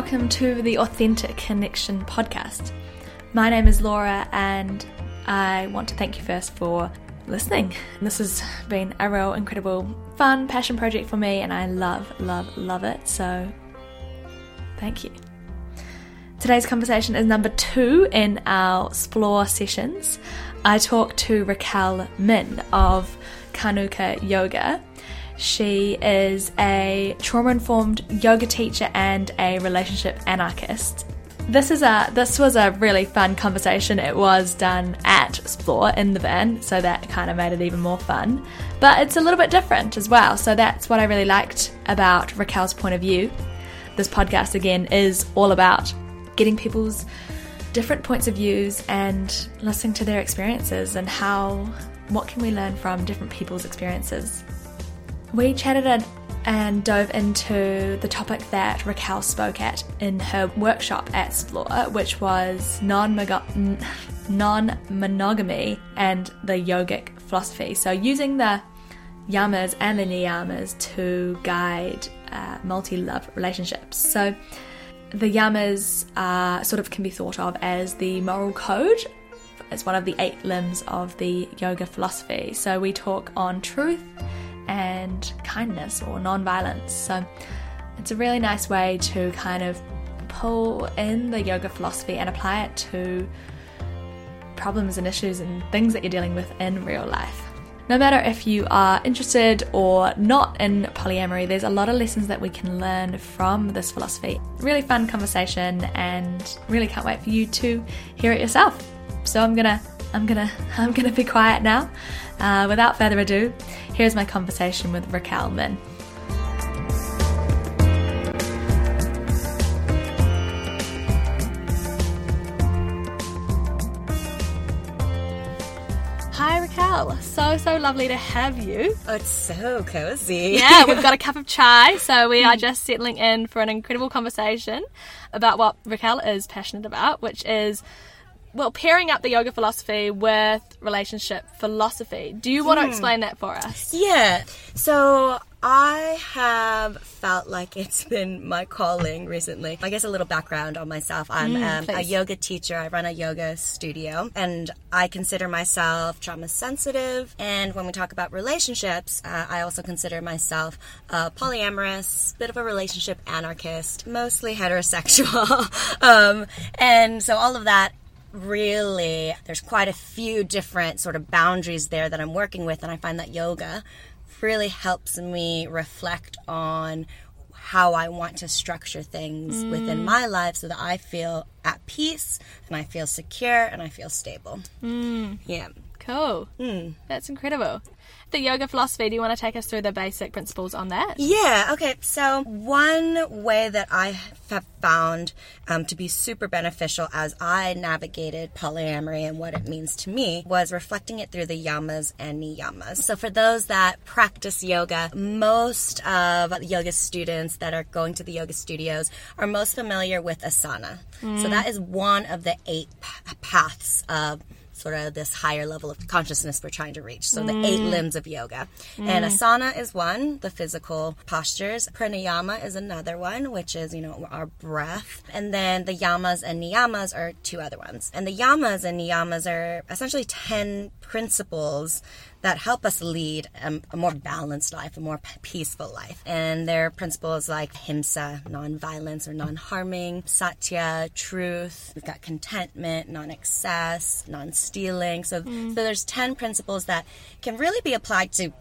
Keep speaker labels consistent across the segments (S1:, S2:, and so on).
S1: welcome to the Authentic Connection podcast. My name is Laura, and I want to thank you first for listening. This has been a real incredible, fun passion project for me, and I love, love, love it. So, thank you. Today's conversation is number two in our Explore sessions. I talked to Raquel Min of Kanuka Yoga. She is a trauma informed yoga teacher and a relationship anarchist. This is a this was a really fun conversation. It was done at Explore in the van, so that kind of made it even more fun. But it's a little bit different as well. So that's what I really liked about Raquel's point of view. This podcast again is all about getting people's different points of views and listening to their experiences and how what can we learn from different people's experiences. We chatted and, dove into the topic that Raquel spoke at in her workshop at Explore, which was non monogamy and the yogic philosophy. So, using the yamas and the niyamas to guide uh, multi love relationships. So, the yamas uh, sort of can be thought of as the moral code. It's one of the eight limbs of the yoga philosophy. So, we talk on truth and kindness or non-violence. So it's a really nice way to kind of pull in the yoga philosophy and apply it to problems and issues and things that you're dealing with in real life. No matter if you are interested or not in polyamory, there's a lot of lessons that we can learn from this philosophy. Really fun conversation and really can't wait for you to hear it yourself. So I'm gonna I'm gonna I'm gonna be quiet now. Uh, without further ado, here's my conversation with Raquel Min. Hi Raquel, so so lovely to have you.
S2: Oh, it's so cozy.
S1: Yeah, we've got a cup of chai, so we are just settling in for an incredible conversation about what Raquel is passionate about, which is well, pairing up the yoga philosophy with relationship philosophy. Do you want to hmm. explain that for us?
S2: Yeah. So I have felt like it's been my calling recently. I guess a little background on myself. I'm mm, um, a yoga teacher. I run a yoga studio and I consider myself trauma sensitive. And when we talk about relationships, uh, I also consider myself a polyamorous, bit of a relationship anarchist, mostly heterosexual. um, and so all of that really there's quite a few different sort of boundaries there that I'm working with and I find that yoga really helps me reflect on how I want to structure things mm. within my life so that I feel at peace and I feel secure and I feel stable.
S1: Mm.
S2: Yeah.
S1: Cool.
S2: Mm.
S1: That's incredible the yoga philosophy. Do you want to take us through the basic principles on that?
S2: Yeah, okay. So, one way that I have found um, to be super beneficial as I navigated polyamory and what it means to me was reflecting it through the yamas and niyamas. So, for those that practice yoga, most of yoga students that are going to the yoga studios are most familiar with asana. Mm. So, that is one of the eight p- paths of sort of this higher level of consciousness we're trying to reach. So mm. the eight limbs of yoga. Mm. And asana is one, the physical postures. Pranayama is another one, which is, you know, our breath. And then the yamas and niyamas are two other ones. And the yamas and niyamas are essentially 10 principles that help us lead a, a more balanced life, a more peaceful life. And there are principles like himsa, non-violence or non-harming, satya, truth. We've got contentment, non-excess, non-stealing. So, mm. so there's 10 principles that can really be applied to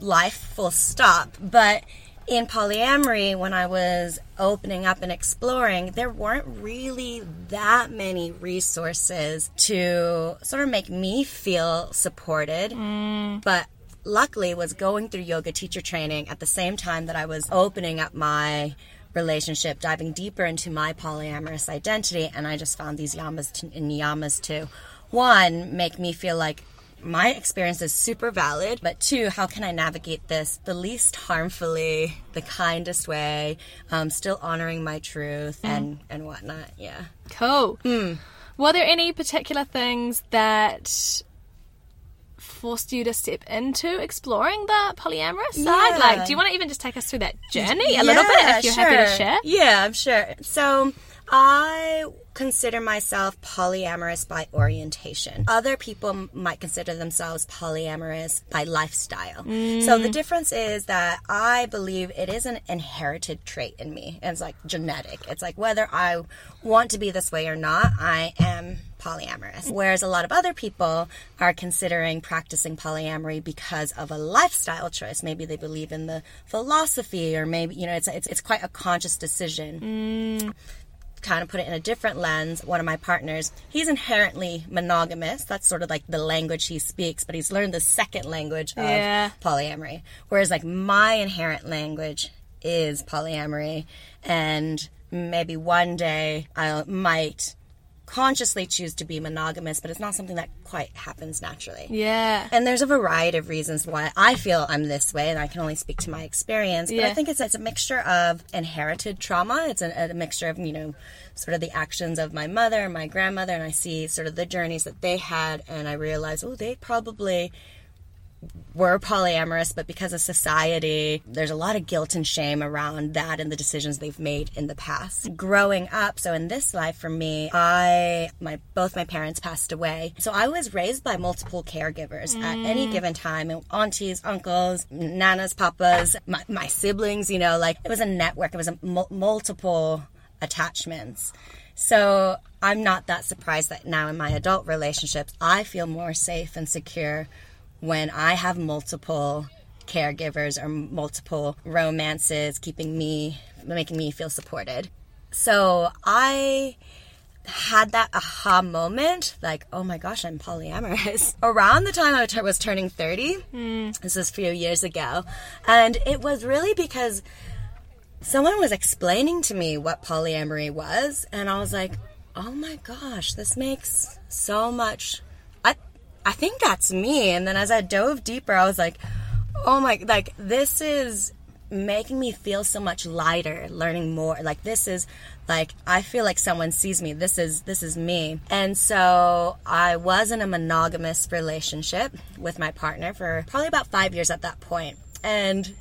S2: life full stop. But in polyamory, when I was opening up and exploring, there weren't really that many resources to sort of make me feel supported.
S1: Mm.
S2: But luckily was going through yoga teacher training at the same time that I was opening up my relationship, diving deeper into my polyamorous identity, and I just found these yamas and niyamas to one make me feel like my experience is super valid, but two, how can I navigate this the least harmfully, the kindest way, um, still honoring my truth mm. and and whatnot? Yeah.
S1: Cool.
S2: Hmm.
S1: Were there any particular things that forced you to step into exploring the polyamorous side? Like, do you want to even just take us through that journey a little bit if you're happy to share?
S2: Yeah, I'm sure. So I consider myself polyamorous by orientation. Other people m- might consider themselves polyamorous by lifestyle. So the mm. difference is that I believe it is an inherited trait in me. It's like genetic. It's like whether I want to be this way or not, I am polyamorous. Whereas a lot of other people are considering practicing polyamory because of a lifestyle choice. Maybe they believe in the philosophy or maybe, you know, it's, it's, it's quite a conscious decision mm. Kind of put it in a different lens, one of my partners, he's inherently monogamous. That's sort of like the language he speaks, but he's learned the second language of
S1: Yeah.
S2: polyamory. Whereas like my inherent language is polyamory and maybe one day I might consciously choose to be monogamous, but it's not something that quite happens naturally.
S1: Yeah.
S2: And there's a variety of reasons why I feel I'm this way, and I can only speak to my experience. But
S1: Yeah.
S2: I think it's it's a mixture of inherited trauma. It's a, a mixture of you know, sort of the actions of my mother and my grandmother, and I see sort of the journeys that they had, and I realize, oh, they probably were polyamorous, but because of society, there's a lot of guilt and shame around that and the decisions they've made in the past. Growing up, so in this life for me, I my both my parents passed away. So I was raised by multiple caregivers at any mm. given time. Aunties, uncles, nanas, papas, my, my siblings, you know, like it was a network. It was a mul- multiple attachments. So I'm not that surprised that now in my adult relationships, I feel more safe and secure when I have multiple caregivers or multiple romances keeping me, making me feel supported. So I had that aha moment like, oh my gosh, I'm polyamorous. Around the time I was turning 30, hmm. this was a few years ago, and it was really because someone was explaining to me what polyamory was, and I was like, oh my gosh, this makes so much. I, think that's me. And then as I dove deeper, I was like, oh my, like, this is making me feel so much lighter, learning more. Like, this is like, I feel like someone sees me. This is, this is me. And so I was in a monogamous relationship with my partner for probably about five years at that point. And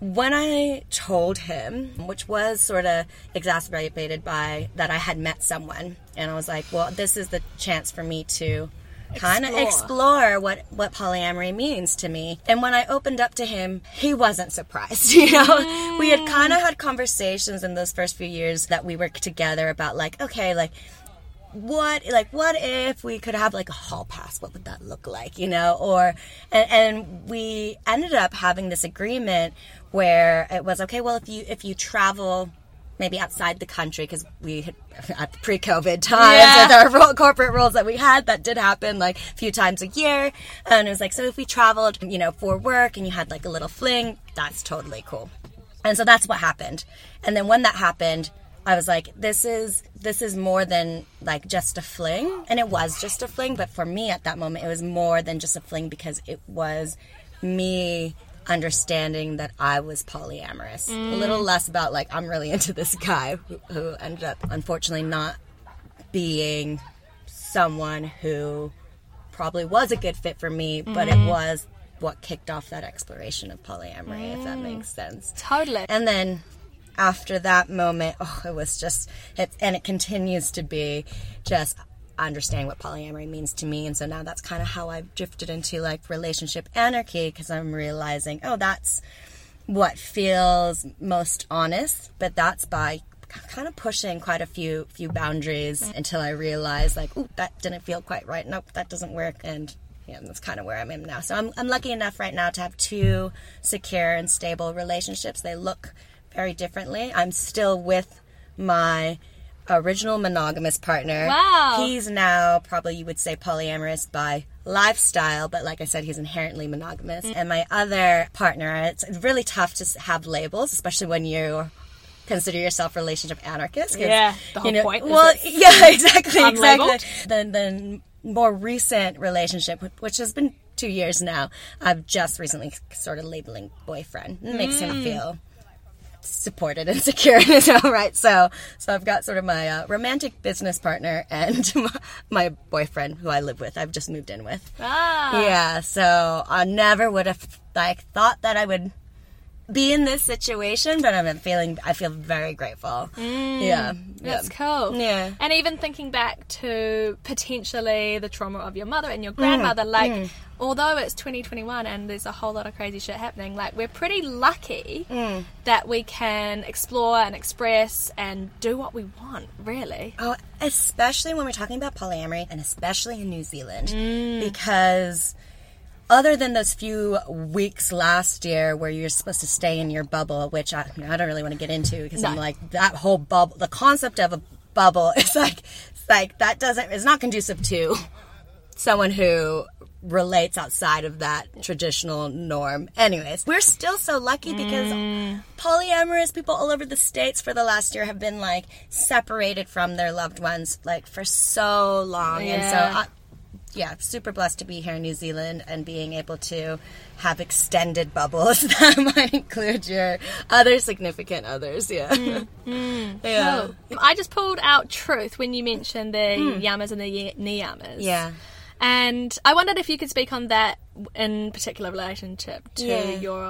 S2: when I told him, which was sort of exacerbated by that I had met someone, and I was like, well, this is the chance for me to kind of
S1: Explore.
S2: what what polyamory means to me. And when I opened up to him, he wasn't surprised. You know, we had kind of mm. had conversations in those first few years that we were together about like, okay, like what like what if we could have like a hall pass what would that look like you know or and, and we ended up having this agreement where it was okay well if you if you travel maybe outside the country because we had at the pre-covid times
S1: Yeah.
S2: with our corporate roles that we had that did happen like a few times a year and it was like so if we traveled you know for work and you had like a little fling that's totally cool and so that's what happened. And then when that happened, I was like, this is this is more than like just a fling. And it was just a fling, but for me at that moment it was more than just a fling because it was me understanding that I was polyamorous. A mm. little less about like I'm really into this guy who, who ended up unfortunately not being someone who probably was a good fit for me, but it mm. was what kicked off that exploration of polyamory, if that mm. makes sense.
S1: Totally.
S2: And then after that moment, oh, it was just, it, and it continues to be just understanding what polyamory means to me. And so now that's kind of how I've drifted into like relationship anarchy because I'm realizing, oh, that's what feels most honest, but that's by kind of pushing quite a few few boundaries until I realized like, oh, that didn't feel quite right. Nope, that doesn't work. And yeah, that's kind of where I'm in now. So I'm, I'm lucky enough right now to have two secure and stable relationships. They look very differently. I'm still with my original monogamous partner.
S1: Wow.
S2: He's now probably you would say polyamorous by lifestyle, but like I said, he's inherently monogamous. And my other partner, it's really tough to have labels, especially when you consider yourself relationship anarchist.
S1: Yeah, the whole
S2: you know,
S1: point
S2: Well, yeah, exactly,
S1: unlabeled.
S2: exactly. The the more recent relationship, which has been two years now, I've just recently started labeling boyfriend. It makes
S1: Mm.
S2: him feel supported and secure as well, right? So, so I've got sort of my uh, romantic business partner and my boyfriend who I live with. I've just moved in with.
S1: Ah.
S2: Yeah, so I never would have like thought that I would be in this situation, but I'm feeling I feel very grateful. yeah,
S1: That's
S2: yeah.
S1: cool.
S2: Yeah.
S1: And even thinking back to potentially the trauma of your mother and your grandmother, like, although it's 2021 and there's a whole lot of crazy shit happening, like, we're pretty lucky mm. that we can explore and express and do what we want, really.
S2: Oh, especially when we're talking about polyamory, and especially in New Zealand, mm. because other than those few weeks last year where you're supposed to stay in your bubble, which I, I don't really want to get into because I'm like that whole bubble, the concept of a bubble is like, it's like that doesn't, it's not conducive to someone who relates outside of that traditional norm. Anyways, we're still so lucky because mm. polyamorous people all over the states for the last year have been like separated from their loved ones like for so long. And so
S1: Yeah.
S2: I, yeah, super blessed to be here in New Zealand and being able to have extended bubbles that might include your other significant others. Yeah. Mm-hmm. yeah.
S1: Cool. I just pulled out truth when you mentioned the hmm. yamas and the niyamas.
S2: Yeah.
S1: And I wondered if you could speak on that in particular relationship to
S2: Yeah.
S1: your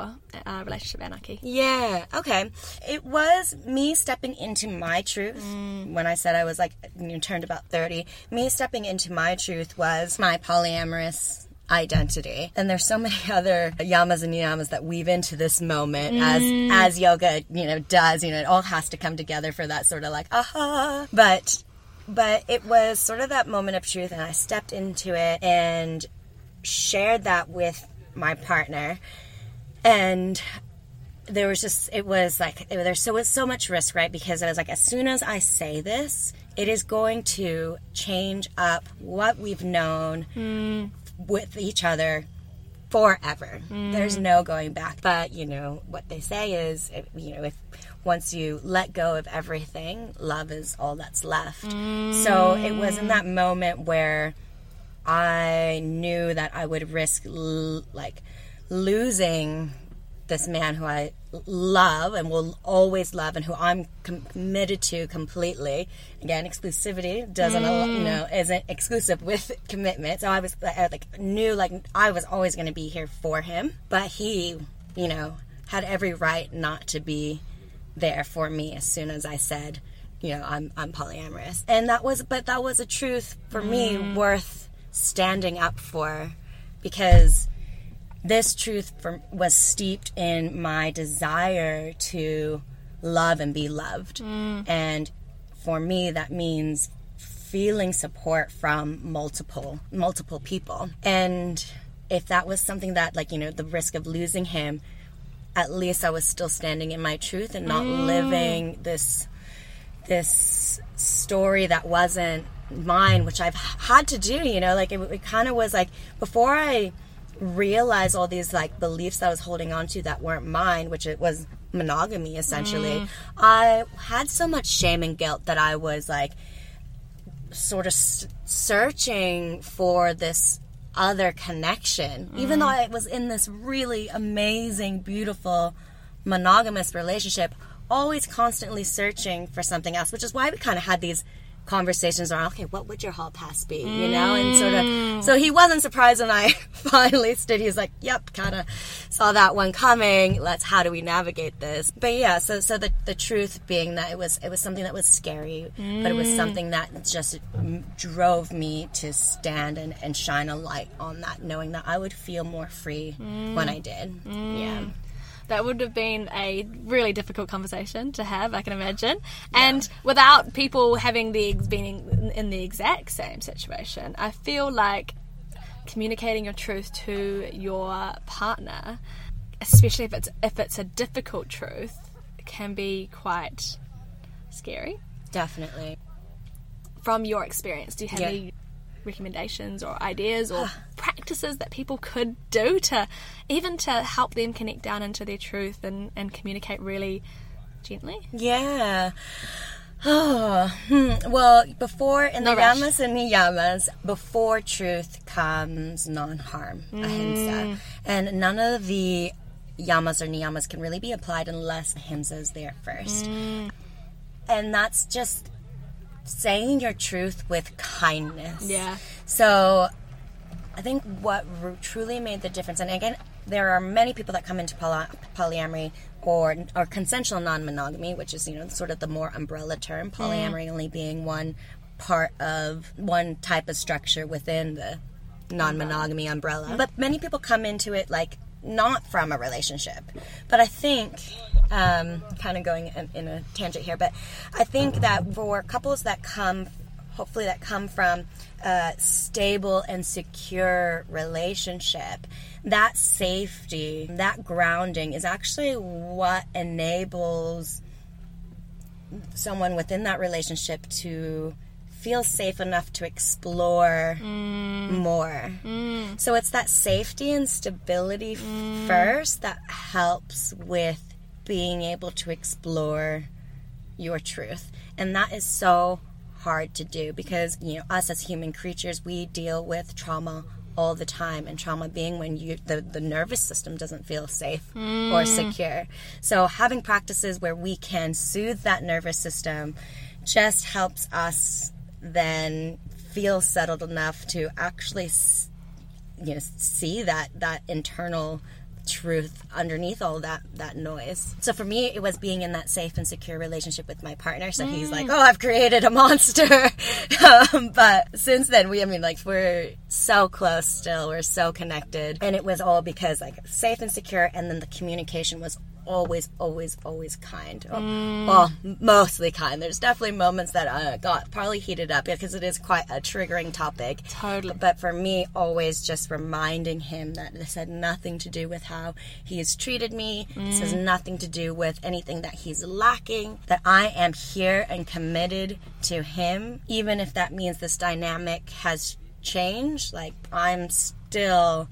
S1: uh, relationship anarchy.
S2: Yeah, okay. It was me stepping into my truth. When I said I was like, you turned about 30, me stepping into my truth was my polyamorous identity. And there's so many other yamas and niyamas that weave into this moment as as yoga, you know, does. You know, it all has to come together for that sort of like, aha. But but it was sort of that moment of truth and I stepped into it and shared that with my partner. And there was just it was like it, there's so was so much risk right? Because I was like as soon as I say this it is going to change up what we've known hmm. with each other forever. Hmm. There's no going back. But you know what they say is, you know if once you let go of everything love is all that's left mm. so it was in that moment where I knew that I would risk l- like losing this man who I love and will always love and who I'm com- committed to completely. Again, exclusivity doesn't, al- mm. you know, isn't exclusive with commitment. So I was I, like knew like I was always going to be here for him, but he, you know, had every right not to be there for me as soon as I said, you know, I'm I'm polyamorous. And that was but that was a truth for me mm. worth standing up for because this truth for, was steeped in my desire to love and be loved. Mm. And for me that means feeling support from multiple multiple people. And if that was something that like, you know, the risk of losing him at least I was still standing in my truth and not mm. living this this story that wasn't mine, which I've had to do. You know, like it, it kind of was like before I realized all these like beliefs I was holding on to that weren't mine, which it was monogamy essentially. Mm. I had so much shame and guilt that I was like sort of s- searching for this other connection, even though mm. I was in this really amazing, beautiful, monogamous relationship, always constantly searching for something else, which is why we kind of had these conversations around, okay, what would your hall pass be, you know, and sort of, mm. so he wasn't surprised when I finally stood, He's like, yep, kind of saw that one coming, let's, how do we navigate this? But yeah, so, so the, the truth being that it was, it was something that was scary, but it was something that just mm, drove me to stand and, and shine a light on that, knowing that I would feel more free when I did. Yeah.
S1: That would have been a really difficult conversation to have, I can imagine. And without people having the being in, in the exact same situation, I feel like communicating your truth to your partner, especially if it's if it's a difficult truth, can be quite scary.
S2: Definitely.
S1: From your experience, do you have
S2: Yeah.
S1: any recommendations or ideas or ah. practices that people could do to even to help them connect down into their truth and, and communicate really gently?
S2: Yeah. Oh, well, before in
S1: No
S2: the
S1: rush.
S2: yamas and niyamas, before truth comes non-harm,
S1: Mm.
S2: ahimsa, and none of the yamas or niyamas can really be applied unless ahimsa is there first. And that's just saying your truth with kindness.
S1: Yeah.
S2: So I think what r- truly made the difference, and again, there are many people that come into poly- polyamory or or consensual non-monogamy, which is you know sort of the more umbrella term. Polyamory only being one part of one type of structure within the non-monogamy umbrella. But many people come into it like not from a relationship. But I think, um, kind of going in, in a tangent here, but I think that for couples that come, hopefully that come from a stable and secure relationship, that safety, that grounding is actually what enables someone within that relationship to feel safe enough to explore mm. more. Mm. So it's that safety and stability mm. first that helps with being able to explore your truth. And that is so hard to do because, you know, us as human creatures, we deal with trauma all the time and trauma being when you the, the nervous system doesn't feel safe or hmm. secure. So having practices where we can soothe that nervous system just helps us then feel settled enough to actually you know see that that internal truth underneath all that that noise. So for me it was being in that safe and secure relationship with my partner. So he's like oh i've created a monster. Um, but since then we i mean like we're so close still. We're so connected. And it was all because like safe and secure and then the communication was always, always, always kind. Well, well, mostly kind. There's definitely moments that uh, got probably heated up because it is quite a triggering topic.
S1: Totally.
S2: But for me, always just reminding him that this had nothing to do with how he has treated me. This has nothing to do with anything that he's lacking. That I am here and committed to him, even if that means this dynamic has changed. Like I'm still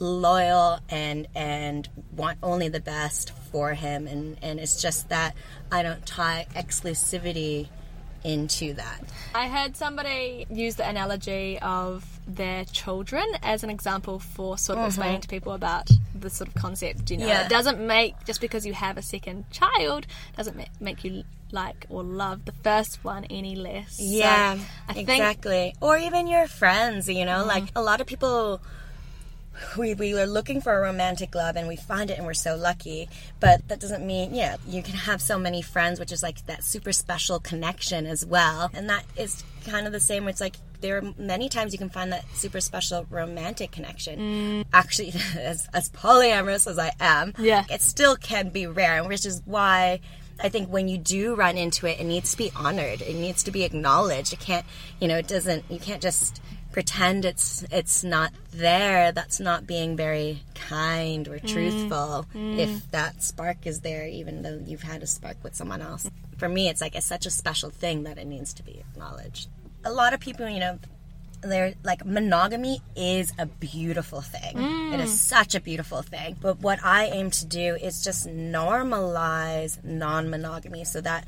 S2: loyal and and want only the best for him and and it's just that I don't tie exclusivity into that.
S1: I heard somebody use the analogy of their children as an example for sort of explaining mm-hmm. to people about this sort of concept. You know,
S2: Yeah.
S1: it doesn't make just because you have a second child doesn't make you like or love the first one any less. So
S2: Yeah,
S1: I think
S2: exactly. Or even your friends, you know, like mm-hmm. a lot of people. We, we are looking for a romantic love and we find it and we're so lucky. But that doesn't mean, yeah, you can have so many friends, which is like that super special connection as well. And that is kind of the same. It's like there are many times you can find that super special romantic connection. Mm. Actually, as, as polyamorous as I am,
S1: Yeah.
S2: it still can be rare, which is why I think when you do run into it, it needs to be honored. It needs to be acknowledged. It can't, you know, it doesn't. You can't just pretend it's it's not there. That's not being very kind or mm. truthful. Mm. If that spark is there, even though you've had a spark with someone else. For me, it's like it's such a special thing that it needs to be acknowledged. A lot of people, you know, they're like monogamy is a beautiful thing. It is mm. such a beautiful thing. But what I aim to do is just normalize non-monogamy so that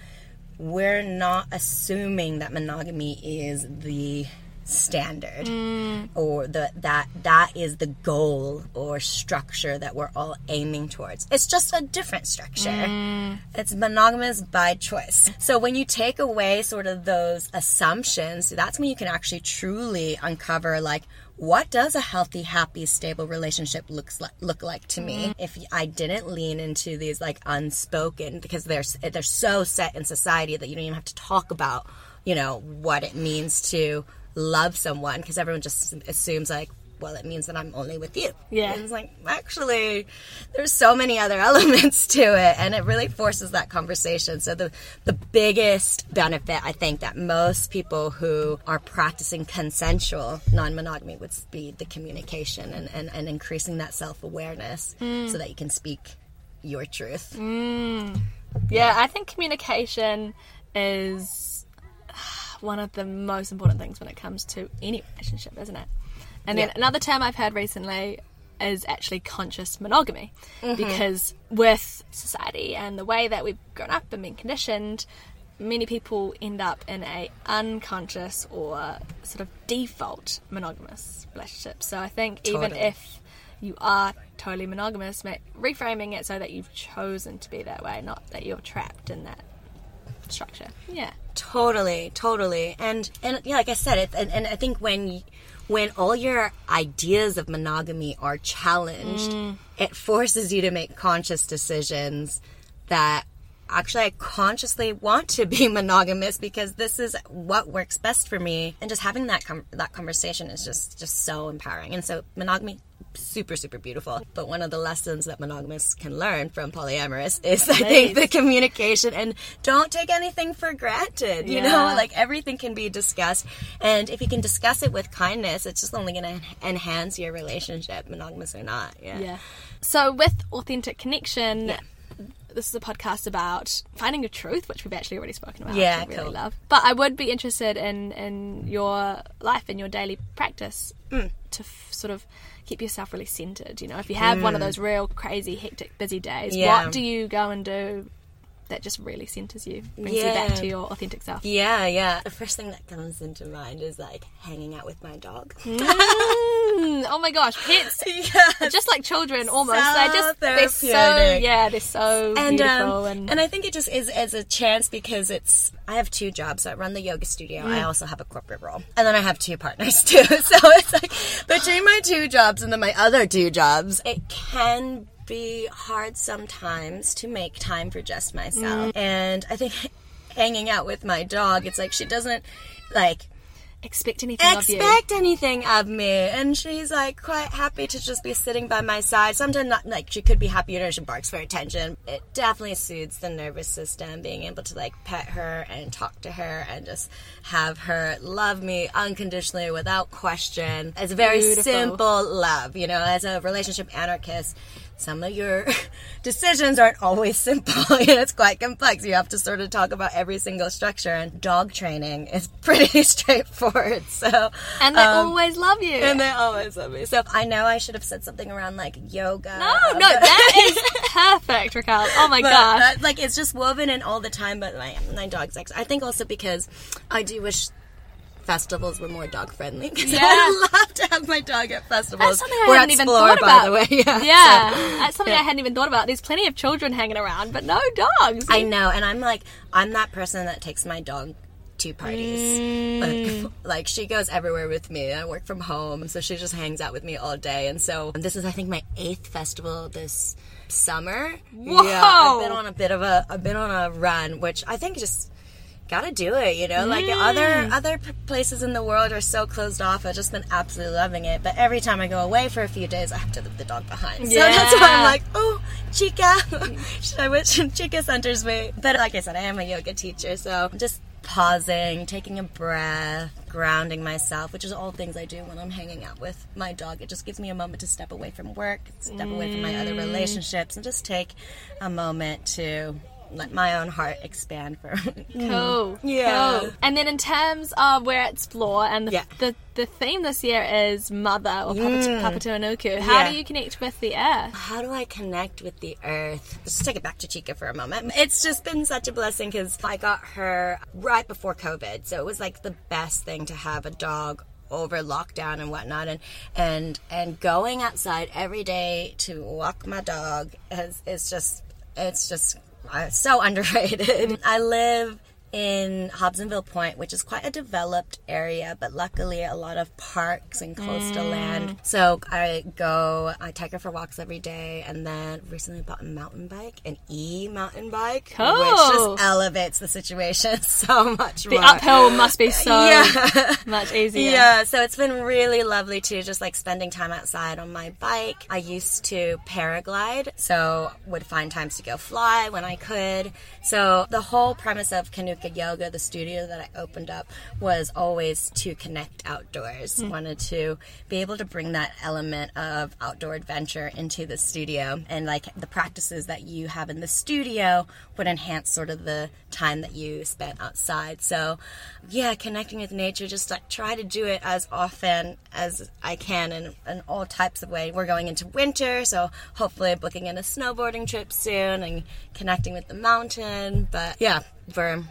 S2: we're not assuming that monogamy is the standard mm. or the that that is the goal or structure that we're all aiming towards. It's just a different structure. Mm. It's monogamous by choice. So when you take away sort of those assumptions, that's when you can actually truly uncover like what does a healthy, happy, stable relationship looks like look like to me mm. if I didn't lean into these like unspoken because they're they're so set in society that you don't even have to talk about, you know, what it means to love someone because everyone just assumes like well it means that i'm only with you.
S1: Yeah.
S2: and it's like actually there's so many other elements to it and it really forces that conversation. So the the biggest benefit i think that most people who are practicing consensual non-monogamy would be the communication and, and, and increasing that self-awareness mm. so that you can speak your truth. Mm.
S1: Yeah, I think communication is one of the most important things when it comes to any relationship, isn't it? And then
S2: Yeah.
S1: another term I've heard recently is actually conscious monogamy
S2: Mm-hmm.
S1: because with society and the way that we've grown up and been conditioned, many people end up in a unconscious or sort of default monogamous relationship. So I think even if you are totally monogamous, reframing it so that you've chosen to be that way, not that you're trapped in that structure. Yeah.
S2: Totally, totally, and and yeah, like I said, it, and, and I think when when all your ideas of monogamy are challenged, mm. it forces you to make conscious decisions that actually I consciously want to be monogamous because this is what works best for me, and just having that com- that conversation is just just so empowering, and so monogamy. Super, super beautiful. But one of the lessons that monogamists can learn from polyamorous is, I think, the communication and don't take anything for granted. You know, like everything can be discussed. And if you can discuss it with kindness, it's just only going to enhance your relationship, monogamous or not. Yeah.
S1: Yeah. So with authentic connection, this is a podcast about finding your truth, which we've actually already spoken about.
S2: Yeah,
S1: which I really
S2: cool.
S1: love. But I would be interested in in your life and your daily practice
S2: Mm.
S1: to f- sort of keep yourself really centered. You know, if you have one of those real crazy, hectic, busy days,
S2: Mm. Yeah.
S1: what do you go and do that just really centers you, brings you back to your authentic self?
S2: Yeah, yeah. The first thing that comes into mind is like hanging out with my dog.
S1: Mm, oh my gosh, pets.
S2: yeah.
S1: Just like children, almost.
S2: So
S1: they're just they're so yeah, they're so
S2: and
S1: beautiful
S2: um,
S1: and,
S2: and I think it just is as a chance because it's I have two jobs. So I run the yoga studio.
S1: Mm.
S2: I also have a corporate role, and then I have two partners too. So it's like between my two jobs and then my other two jobs, it can be hard sometimes to make time for just myself.
S1: Mm.
S2: And I think hanging out with my dog, it's like she doesn't like
S1: expect anything of you.
S2: expect anything of me and she's like quite happy to just be sitting by my side sometimes not like she could be happy know she barks for attention it definitely soothes the nervous system being able to like pet her and talk to her and just have her love me unconditionally without question it's a very
S1: Beautiful.
S2: simple love you know as a relationship anarchist some of your decisions aren't always simple. you know, it's quite complex. You have to sort of talk about every single structure, and dog training is pretty straightforward. So,
S1: And they
S2: um,
S1: always love you.
S2: and they always love me. So I know I should have said something around like yoga.
S1: no, no, that is perfect, Raquel. Oh my
S2: god! like it's just woven in all the time. But my my dog's ex. I think also because I do wish festivals were more dog friendly. Because
S1: Yeah.
S2: I love to have my dog at festivals.
S1: That's something I
S2: We're
S1: hadn't even
S2: Explore,
S1: thought
S2: by
S1: about.
S2: the way. Yeah.
S1: Yeah,
S2: So-
S1: that's something I hadn't even thought about. There's plenty of children hanging around, but no dogs.
S2: I know, and I'm like, I'm that person that takes my dog to parties.
S1: Mm.
S2: Like, like, she goes everywhere with me. I work from home, so she just hangs out with me all day. And so this is, I think, my eighth festival this summer.
S1: Whoa!
S2: Yeah, I've been on a bit of a, I've been on a run, which I think just gotta do it. You know, like other mm. other places in the world are so closed off. I've just been absolutely loving it. But every time I go away for a few days, I have to leave the dog behind. So that's why I'm like, oh, Chica. Should i wish Chica centers me. But like I said, I am a yoga teacher, so I'm just pausing, taking a breath, grounding myself, which is all things I do when I'm hanging out with my dog. It just gives me a moment to step away from work, step away from my other mm. relationships, and just take a moment to let my own heart expand for mm.
S1: Cool.
S2: Yeah.
S1: Cool. And then in terms of where explore and the,
S2: Yeah.
S1: the the theme this year is mother or Papatu- mm. Papatuanuku. How
S2: Yeah.
S1: do you connect with the earth?
S2: How do I connect with the earth? Let's take it back to Chica for a moment. It's just been such a blessing because I got her right before COVID, so it was like the best thing to have a dog over lockdown and whatnot and and and going outside every day to walk my dog is is just it's just so underrated. I live in Hobsonville Point, which is quite a developed area, but luckily a lot of parks and coastal mm. land. So I go, I take her for walks every day, and then recently bought a mountain bike, an e mountain bike, which just elevates the situation so much
S1: The
S2: more.
S1: uphill must be so
S2: Yeah.
S1: much easier.
S2: Yeah, so it's been really lovely too, just like spending time outside on my bike. I used to paraglide, so would find times to go fly when I could. So the whole premise of Yoga, the studio that I opened up, was always to connect outdoors. Hmm. Wanted to be able to bring that element of outdoor adventure into the studio, and like the practices that you have in the studio would enhance sort of the time that you spent outside. So, yeah, connecting with nature, just like try to do it as often as I can in, in all types of ways. We're going into winter, so hopefully booking in a snowboarding trip soon and connecting with the mountain. But yeah, the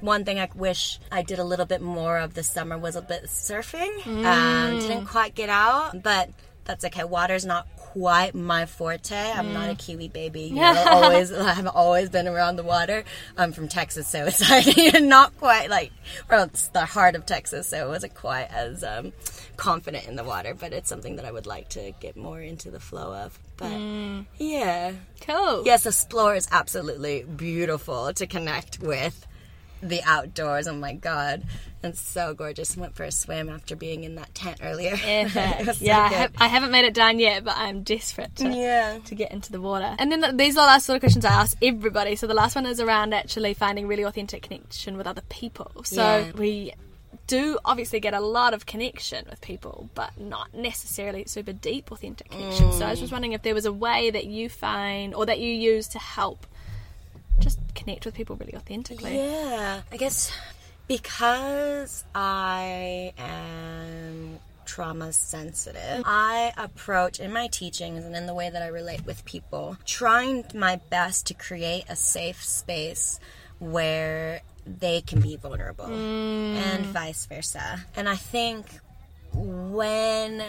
S2: one thing I wish I did a little bit more of this summer was a bit surfing. Um, didn't quite get out, but that's okay. Water's not quite my forte. I'm not a Kiwi baby. You know, always I've always been around the water. I'm from Texas, so it's like not quite like well, it's the heart of Texas, so it wasn't quite as um, confident in the water. But it's something that I would like to get more into the flow of. But yeah,
S1: Cool.
S2: yes, the floor is absolutely beautiful to connect with the outdoors. Oh my god, it's so gorgeous. Went for a swim after being in that tent earlier. Was so
S1: yeah, I, have, I haven't made it down yet, but I'm desperate to,
S2: Yeah.
S1: to get into the water. And then the, these are the last sort of questions I ask everybody. So the last one is around actually finding really authentic connection with other people. So
S2: Yeah.
S1: we do obviously get a lot of connection with people, but not necessarily super deep authentic connection. So I was mm. just wondering if there was a way that you find or that you use to help just connect with people really authentically.
S2: Yeah, I guess because I am trauma sensitive, I approach in my teachings and in the way that I relate with people, trying my best to create a safe space where they can be vulnerable mm. and vice versa. And I think when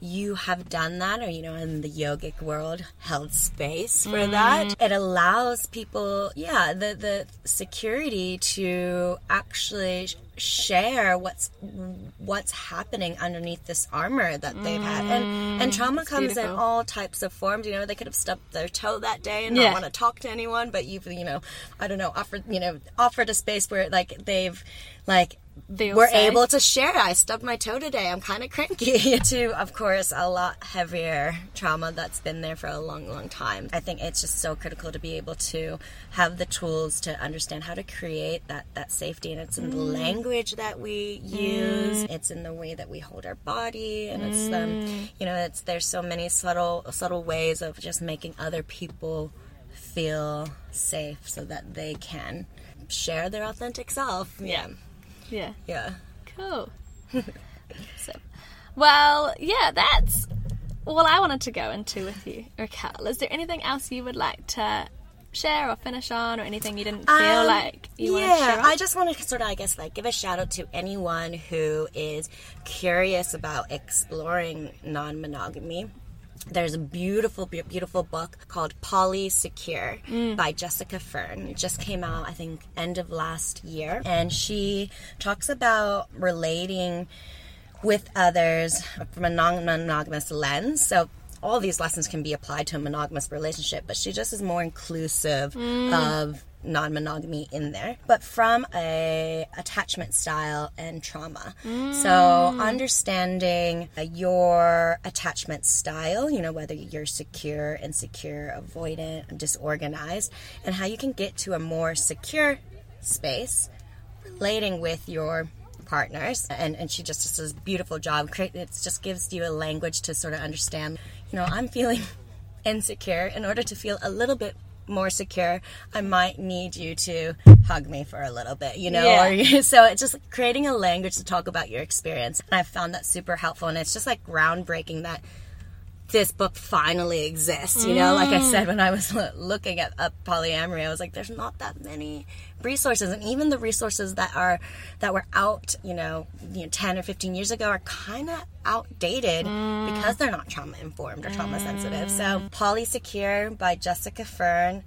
S2: you have done that or you know in the yogic world held space for mm-hmm. that it allows people yeah the the security to actually share what's what's happening underneath this armor that they've had. And mm, and trauma comes in all types of forms. You know they could have stubbed their toe that day and
S1: Yeah.
S2: not want to talk to anyone but you've you know i don't know offered you know offered a space where like they've like
S1: Feel
S2: we're
S1: safe.
S2: able to share. I stubbed my toe today. I'm kind of cranky. to, of course, a lot heavier trauma that's been there for a long, long time. I think it's just so critical to be able to have the tools to understand how to create that, that safety. And it's in the language that we use. It's in the way that we hold our body. And it's, um, you know, it's, there's so many subtle, subtle ways of just making other people feel safe so that they can share their authentic self. Yeah.
S1: Yeah.
S2: Yeah. Yeah.
S1: Cool. so, well, yeah, that's all I wanted to go into with you, Raquel. Is there anything else you would like to share or finish on, or anything you didn't feel
S2: Um,
S1: like you
S2: yeah,
S1: wanted to share? On?
S2: I just want to sort of, I guess, like give a shout out to anyone who is curious about exploring non-monogamy. There's a beautiful, beautiful book called Polysecure
S1: Mm.
S2: by Jessica Fern. It just came out, I think, end of last year, and she talks about relating with others from a non-monogamous lens. So all these lessons can be applied to a monogamous relationship, but she just is more inclusive of non-monogamy in there, but from a attachment style and trauma. So understanding uh, your attachment style, you know, whether you're secure, insecure, avoidant, disorganized, and how you can get to a more secure space relating with your partners. And, and she just does a beautiful job. It just gives you a language to sort of understand you know i'm feeling insecure in order to feel a little bit more secure i might need you to hug me for a little bit you know
S1: Yeah.
S2: or so it's just creating a language to talk about your experience and i found that super helpful and it's just like groundbreaking that this book finally exists. You know, like I said when I was looking at, polyamory, I was like, there's not that many resources, and even the resources that are that were out, you know, you know, ten or fifteen years ago are kind of outdated mm. because they're not trauma informed or trauma sensitive. So, mm. Polysecure by Jessica Fern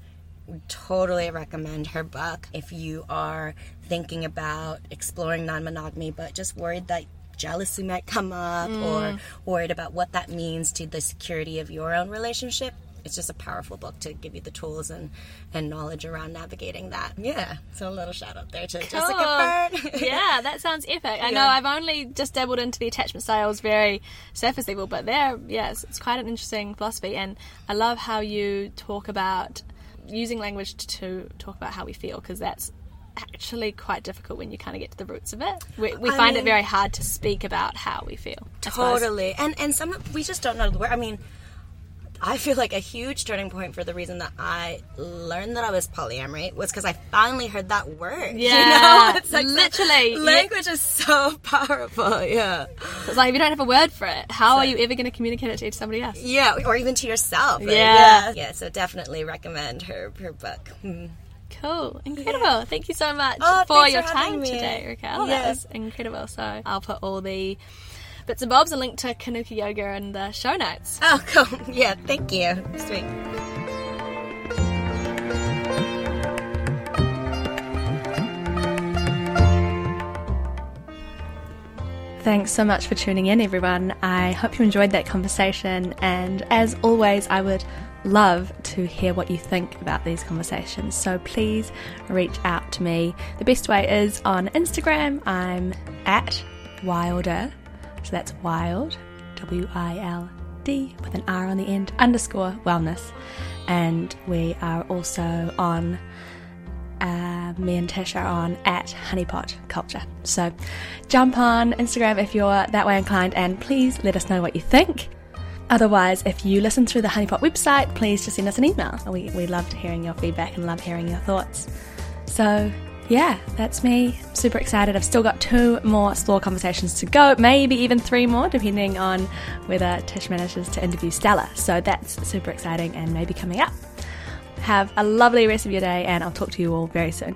S2: totally recommend her book if you are thinking about exploring non-monogamy but just worried that jealousy might come up or mm. worried about what that means to the security of your own relationship it's just a powerful book to give you the tools and, and knowledge around navigating that. Yeah, so a little shout out there to Jessica Fern.
S1: yeah, that sounds epic. I know I've only just dabbled into the attachment styles very surface level, but there, yes, it's quite an interesting philosophy. And I love how you talk about using language to talk about how we feel, because that's actually quite difficult when you kind of get to the roots of it. We, we find it very hard to speak about how we feel.
S2: Totally. And and some of- we just don't know the word. I mean, I feel like a huge turning point for the reason that I learned that I was polyamory was because I finally heard that word. you
S1: Yeah,
S2: know? It's like
S1: literally.
S2: language is so powerful. Yeah,
S1: It's like if you don't have a word for it, how are you ever going to communicate it to somebody else?
S2: yeah, or even to yourself. right?
S1: Yeah.
S2: yeah, yeah. So definitely recommend her her book. Hmm.
S1: Cool, incredible. Thank you so much
S2: Oh,
S1: for your
S2: for
S1: time
S2: me.
S1: today, Raquel. That was incredible. So I'll put all the bits and bobs, a link to Kanuka Yoga in the show notes.
S2: Oh, cool. Yeah, thank you. Sweet.
S1: Thanks so much for tuning in, everyone. I hope you enjoyed that conversation, and as always, I would love to hear what you think about these conversations. So please reach out to me. The best way is on Instagram. I'm at Wilder, so that's Wild, W I L D, with an R on the end, underscore wellness. And we are also on uh, me and Tish are on at Honeypot Culture. So jump on Instagram if you're that way inclined and please let us know what you think. Otherwise, if you listen through the Honeypot website, please just send us an email. We, we loved hearing your feedback and love hearing your thoughts. So, yeah, that's me. Super excited. I've still got two more Slaw conversations to go, maybe even three more, depending on whether Tish manages to interview Stella. So that's super exciting and maybe coming up. Have a lovely rest of your day, and I'll talk to you all very soon.